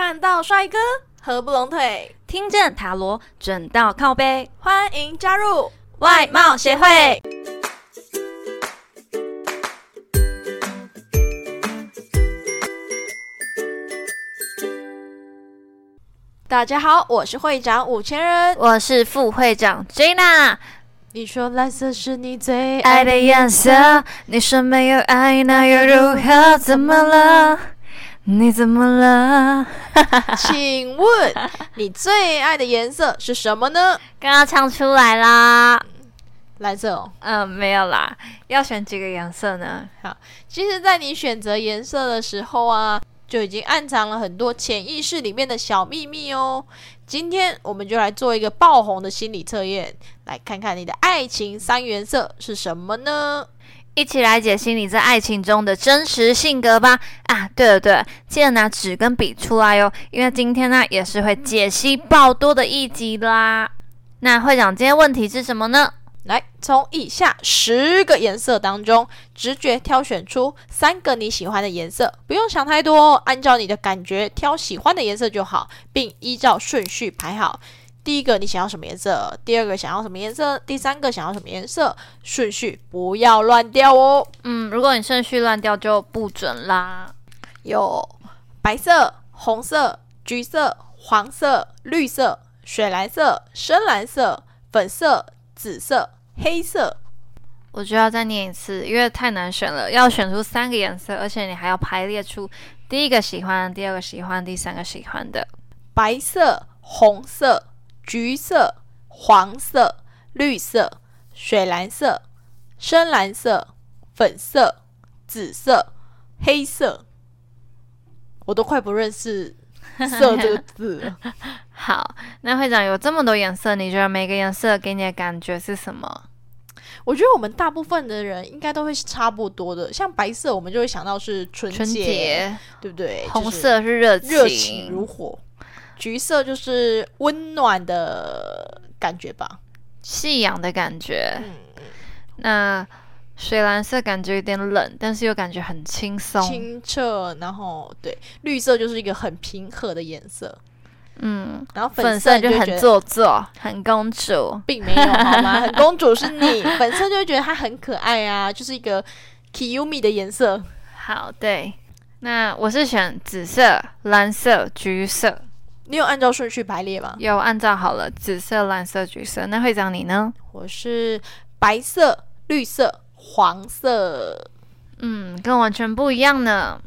看到帅哥合不拢腿，听见塔罗准到靠背，欢迎加入外貌协会。大家好，我是会长五千人，我是副会长 Jana。你说蓝色是你最爱的颜色，你说没有爱那又如何？怎么了？你怎么了？请问你最爱的颜色是什么呢？刚刚唱出来啦。蓝色哦，嗯，没有啦。要选几个颜色呢？好，其实，在你选择颜色的时候啊，就已经暗藏了很多潜意识里面的小秘密哦。今天我们就来做一个爆红的心理测验，来看看你的爱情三原色是什么呢？一起来解析你在爱情中的真实性格吧！啊，对了对了，记得拿纸跟笔出来哟，因为今天呢也是会解析爆多的一集啦。那会长，今天问题是什么呢？来，从以下十个颜色当中，直觉挑选出三个你喜欢的颜色，不用想太多，按照你的感觉挑喜欢的颜色就好，并依照顺序排好。第一个你想要什么颜色？第二个想要什么颜色？第三个想要什么颜色？顺序不要乱掉哦。嗯，如果你顺序乱掉就不准啦。有白色、红色、橘色、黄色、绿色、水蓝色、深蓝色、粉色、紫色、黑色。我就要再念一次，因为太难选了，要选出三个颜色，而且你还要排列出第一个喜欢、第二个喜欢、第三个喜欢的。白色、红色。橘色、黄色、绿色、水蓝色、深蓝色、粉色、紫色、黑色，我都快不认识 “色”这个字了。好，那会长有这么多颜色，你觉得每个颜色给你的感觉是什么？我觉得我们大部分的人应该都会是差不多的。像白色，我们就会想到是纯洁，对不对？红色是热热情如火。橘色就是温暖的感觉吧，夕阳的感觉。嗯那水蓝色感觉有点冷，但是又感觉很轻松、清澈。然后对，绿色就是一个很平和的颜色。嗯，然后粉色就很做作、很公主，并没有好吗？很公主是你，粉色就会觉得它很可爱啊，就是一个 Kiyumi 的颜色。好，对。那我是选紫色、蓝色、橘色。你有按照顺序排列吗？有按照好了，紫色、蓝色、橘色。那会长你呢？我是白色、绿色、黄色。嗯，跟完全不一样呢。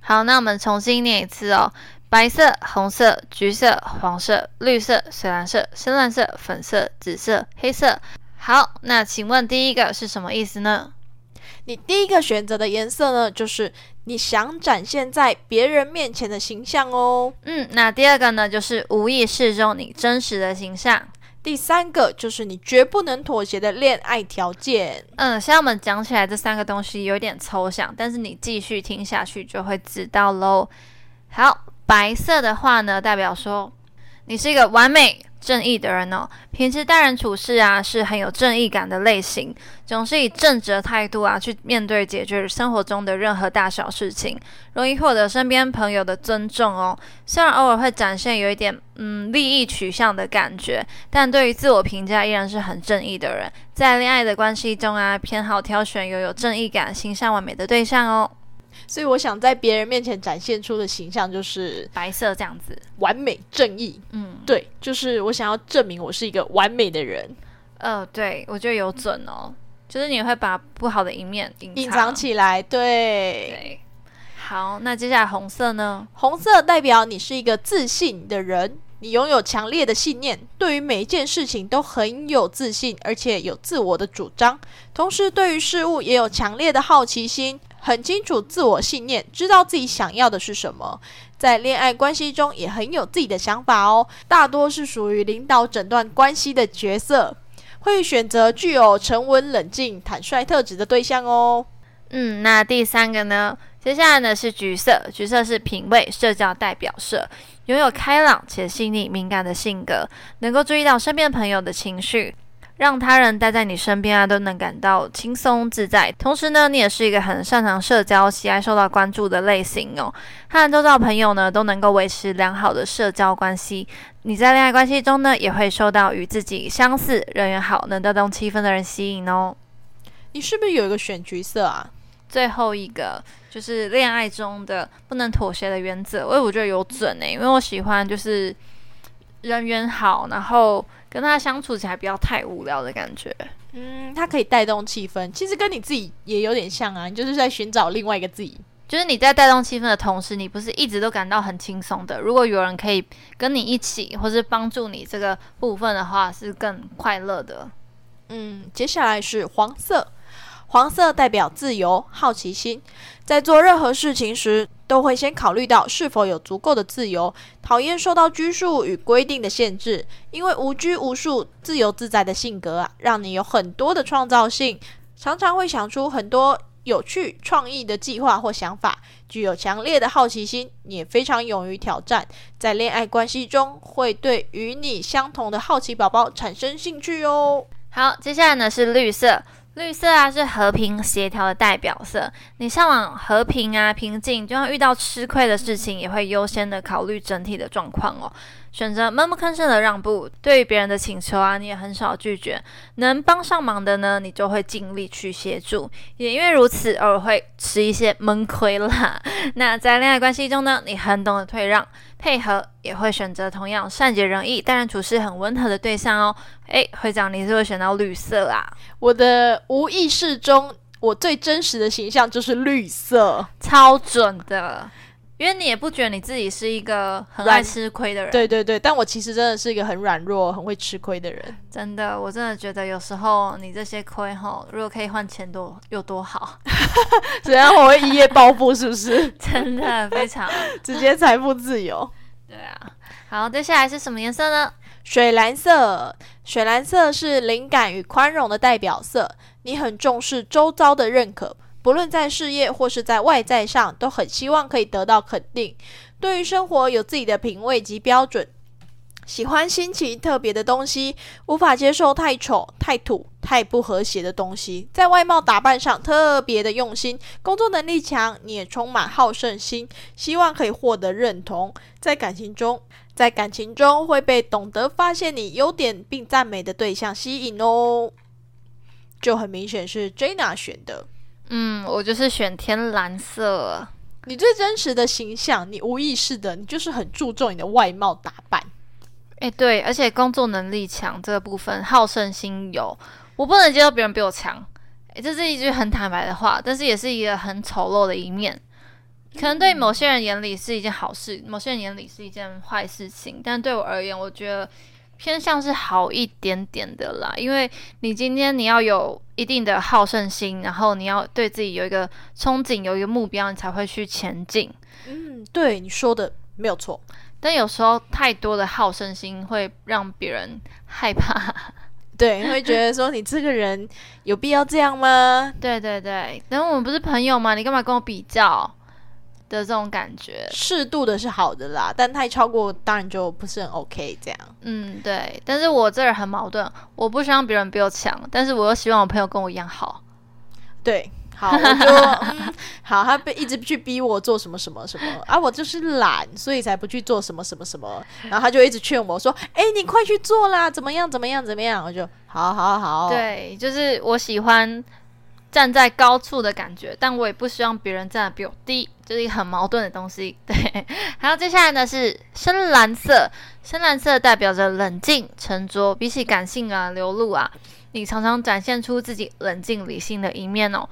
好，那我们重新念一次哦：白色、红色、橘色、黄色、绿色、水蓝色、深蓝色、粉色、紫色、黑色。好，那请问第一个是什么意思呢？你第一个选择的颜色呢，就是你想展现在别人面前的形象哦。嗯，那第二个呢，就是无意识中你真实的形象。第三个就是你绝不能妥协的恋爱条件。嗯，现在我们讲起来这三个东西有点抽象，但是你继续听下去就会知道喽。好，白色的话呢，代表说你是一个完美。正义的人哦，平时待人处事啊是很有正义感的类型，总是以正直的态度啊去面对解决生活中的任何大小事情，容易获得身边朋友的尊重哦。虽然偶尔会展现有一点嗯利益取向的感觉，但对于自我评价依然是很正义的人。在恋爱的关系中啊，偏好挑选拥有正义感、形象完美的对象哦。所以我想在别人面前展现出的形象就是白色这样子，完美正义。嗯，对，就是我想要证明我是一个完美的人。呃，对，我觉得有准哦，就是你会把不好的一面隐藏起来。对，好，那接下来红色呢？红色代表你是一个自信的人，你拥有强烈的信念，对于每一件事情都很有自信，而且有自我的主张，同时对于事物也有强烈的好奇心。很清楚自我信念，知道自己想要的是什么，在恋爱关系中也很有自己的想法哦。大多是属于领导整段关系的角色，会选择具有沉稳、冷静、坦率特质的对象哦。嗯，那第三个呢？接下来呢是橘色，橘色是品味、社交代表色，拥有开朗且细腻、敏感的性格，能够注意到身边朋友的情绪。让他人待在你身边啊都能感到轻松自在。同时呢，你也是一个很擅长社交、喜爱受到关注的类型哦。和周遭朋友呢都能够维持良好的社交关系。你在恋爱关系中呢，也会受到与自己相似、人缘好、能带动气氛的人吸引哦。你是不是有一个选角色啊？最后一个就是恋爱中的不能妥协的原则，因为我觉得有准诶，因为我喜欢就是人缘好，然后跟他相处起来不要太无聊的感觉。嗯，他可以带动气氛，其实跟你自己也有点像啊，你就是在寻找另外一个自己。就是你在带动气氛的同时，你不是一直都感到很轻松的。如果有人可以跟你一起，或是帮助你这个部分的话，是更快乐的。嗯，接下来是黄色。黄色代表自由、好奇心，在做任何事情时，都会先考虑到是否有足够的自由。讨厌受到拘束与规定的限制，因为无拘无束、自由自在的性格啊，让你有很多的创造性，常常会想出很多有趣、创意的计划或想法。具有强烈的好奇心，也非常勇于挑战。在恋爱关系中，会对与你相同的好奇宝宝产生兴趣哦。好，接下来呢是绿色。绿色啊，是和平协调的代表色。你向往和平啊、平静，就算遇到吃亏的事情，也会优先的考虑整体的状况哦。选择闷不吭声的让步，对于别人的请求啊，你也很少拒绝。能帮上忙的呢，你就会尽力去协助。也因为如此，偶尔会吃一些闷亏啦。那在恋爱关系中呢，你很懂得退让、配合，也会选择同样善解人意、待人处事很温和的对象哦。诶，会长，你是会选到绿色啊？我的无意识中，我最真实的形象就是绿色，超准的。因为你也不觉得你自己是一个很爱吃亏的人，对对对，但我其实真的是一个很软弱、很会吃亏的人。真的，我真的觉得有时候你这些亏吼，如果可以换钱多有多好。怎样？我会一夜暴富是不是？真的非常 直接财富自由。对啊，好，接下来是什么颜色呢？水蓝色。水蓝色是灵感与宽容的代表色，你很重视周遭的认可。不论在事业或是在外在上，都很希望可以得到肯定。对于生活有自己的品味及标准，喜欢新奇特别的东西，无法接受太丑、太土、太不和谐的东西。在外貌打扮上特别的用心，工作能力强，你也充满好胜心，希望可以获得认同。在感情中，在感情中会被懂得发现你优点并赞美的对象吸引哦。就很明显是 Jana 选的。嗯，我就是选天蓝色。你最真实的形象，你无意识的，你就是很注重你的外貌打扮。哎，对，而且工作能力强这个部分，好胜心有，我不能接受别人比我强。哎，这是一句很坦白的话，但是也是一个很丑陋的一面。可能对某些人眼里是一件好事，某些人眼里是一件坏事情，但对我而言，我觉得。偏向是好一点点的啦，因为你今天你要有一定的好胜心，然后你要对自己有一个憧憬，有一个目标，你才会去前进。嗯，对，你说的没有错。但有时候太多的好胜心会让别人害怕，对，会觉得说你这个人有必要这样吗？对对对，然后我们不是朋友吗？你干嘛跟我比较？的这种感觉，适度的是好的啦，但太超过当然就不是很 OK。这样，嗯，对。但是我这人很矛盾，我不希望别人比我强，但是我又希望我朋友跟我一样好。对，好，我就嗯，好，他被一直去逼我做什么什么什么，啊，我就是懒，所以才不去做什么什么什么。然后他就一直劝我说：“哎，你快去做啦，怎么样，怎么样，怎么样？”我就好好好。对，就是我喜欢。站在高处的感觉，但我也不希望别人站的比我低，就是一个很矛盾的东西。对，还有接下来呢是深蓝色，深蓝色代表着冷静沉着，比起感性啊流露啊，你常常展现出自己冷静理性的一面哦。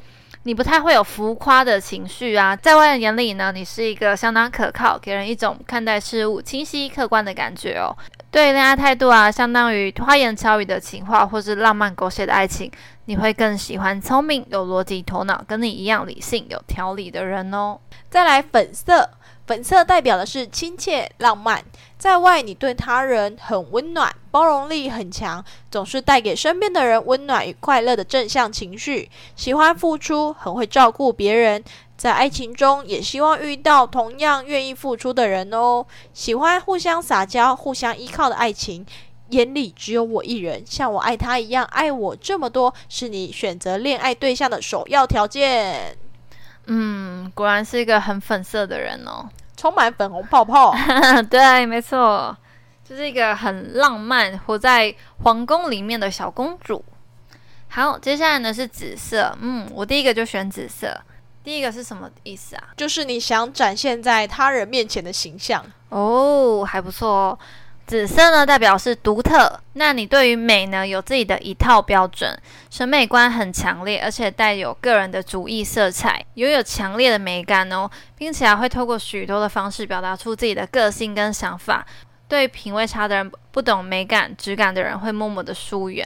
你不太会有浮夸的情绪啊，在外人眼里呢，你是一个相当可靠，给人一种看待事物清晰客观的感觉哦。对恋爱态度啊，相当于花言巧语的情话，或是浪漫狗血的爱情，你会更喜欢聪明、有逻辑、头脑跟你一样理性、有条理的人哦。再来粉色。粉色代表的是亲切浪漫，在外你对他人很温暖，包容力很强，总是带给身边的人温暖与快乐的正向情绪。喜欢付出，很会照顾别人，在爱情中也希望遇到同样愿意付出的人哦。喜欢互相撒娇、互相依靠的爱情，眼里只有我一人，像我爱他一样爱我这么多，是你选择恋爱对象的首要条件。嗯，果然是一个很粉色的人哦，充满粉红泡泡。对，没错，就是一个很浪漫、活在皇宫里面的小公主。好，接下来呢是紫色。嗯，我第一个就选紫色。第一个是什么意思啊？就是你想展现在他人面前的形象哦，还不错哦。紫色呢，代表是独特。那你对于美呢，有自己的一套标准，审美观很强烈，而且带有个人的主义色彩，拥有强烈的美感哦，并且还会透过许多的方式表达出自己的个性跟想法。对品味差的人，不懂美感质感的人，会默默的疏远。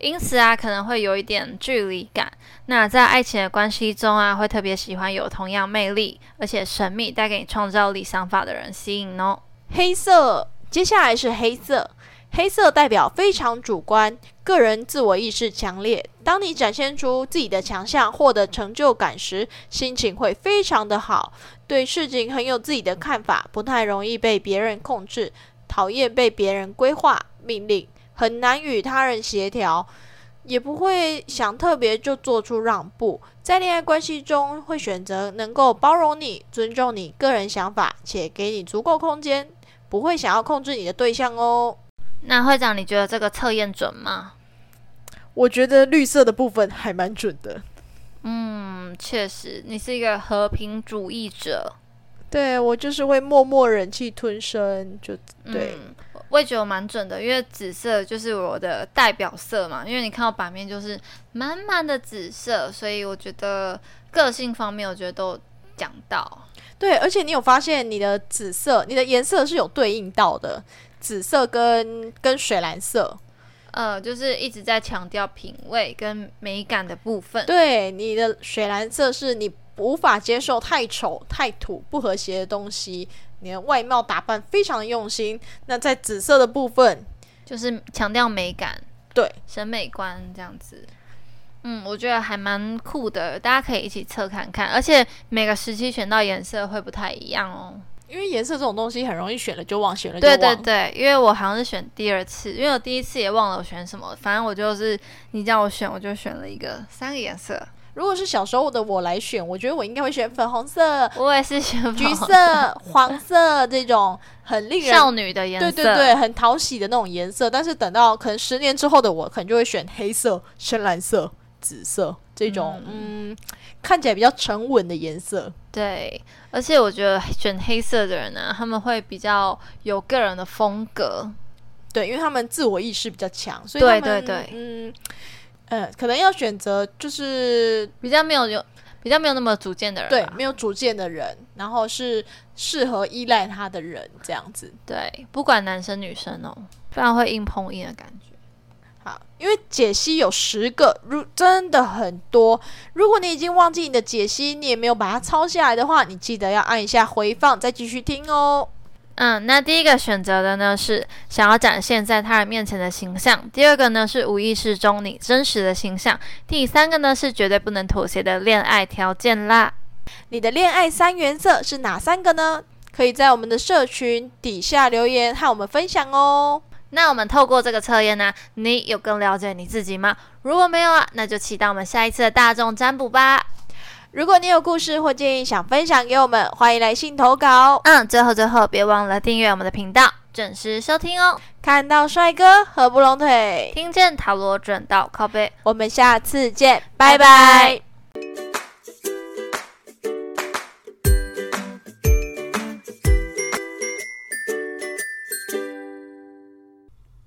因此啊，可能会有一点距离感。那在爱情的关系中啊，会特别喜欢有同样魅力而且神秘、带给你创造力想法的人吸引哦。黑色，接下来是黑色。黑色代表非常主观，个人自我意识强烈。当你展现出自己的强项，获得成就感时，心情会非常的好。对事情很有自己的看法，不太容易被别人控制，讨厌被别人规划命令。很难与他人协调，也不会想特别就做出让步。在恋爱关系中，会选择能够包容你、尊重你个人想法，且给你足够空间，不会想要控制你的对象哦。那会长，你觉得这个测验准吗？我觉得绿色的部分还蛮准的。嗯，确实，你是一个和平主义者。对我就是会默默忍气吞声，就对。我也觉得蛮准的，因为紫色就是我的代表色嘛。因为你看到版面就是满满的紫色，所以我觉得个性方面，我觉得都讲到。对，而且你有发现你的紫色，你的颜色是有对应到的，紫色跟跟水蓝色，呃，就是一直在强调品味跟美感的部分。对，你的水蓝色是你无法接受太丑、太土、不和谐的东西。你的外貌打扮非常的用心，那在紫色的部分就是强调美感，对审美观这样子。嗯，我觉得还蛮酷的，大家可以一起测看看。而且每个时期选到颜色会不太一样哦，因为颜色这种东西很容易选了就忘，选了就忘。对对对，因为我好像是选第二次，因为我第一次也忘了我选什么，反正我就是你叫我选，我就选了一个三个颜色。如果是小时候的我来选，我觉得我应该会选粉红色，我也是选橘色、黄色这种很令人少女的颜色，对对对，很讨喜的那种颜色。但是等到可能十年之后的我，可能就会选黑色、深蓝色、紫色这种，嗯，看起来比较沉稳的颜色。对，而且我觉得选黑色的人呢，他们会比较有个人的风格，对，因为他们自我意识比较强，所以对对对，嗯。呃，可能要选择就是比较没有有比较没有那么主见的人，对，没有主见的人，然后是适合依赖他的人，这样子。对，不管男生女生哦，非常会硬碰硬的感觉。好，因为解析有十个，如真的很多。如果你已经忘记你的解析，你也没有把它抄下来的话，你记得要按一下回放，再继续听哦。嗯，那第一个选择的呢是想要展现在他人面前的形象，第二个呢是无意识中你真实的形象，第三个呢是绝对不能妥协的恋爱条件啦。你的恋爱三原色是哪三个呢？可以在我们的社群底下留言和我们分享哦。那我们透过这个测验呢，你有更了解你自己吗？如果没有啊，那就期待我们下一次的大众占卜吧。如果你有故事或建议想分享给我们，欢迎来信投稿。嗯，最后最后别忘了订阅我们的频道，准时收听哦。看到帅哥合不拢腿，听见塔罗准到靠背。我们下次见，拜拜。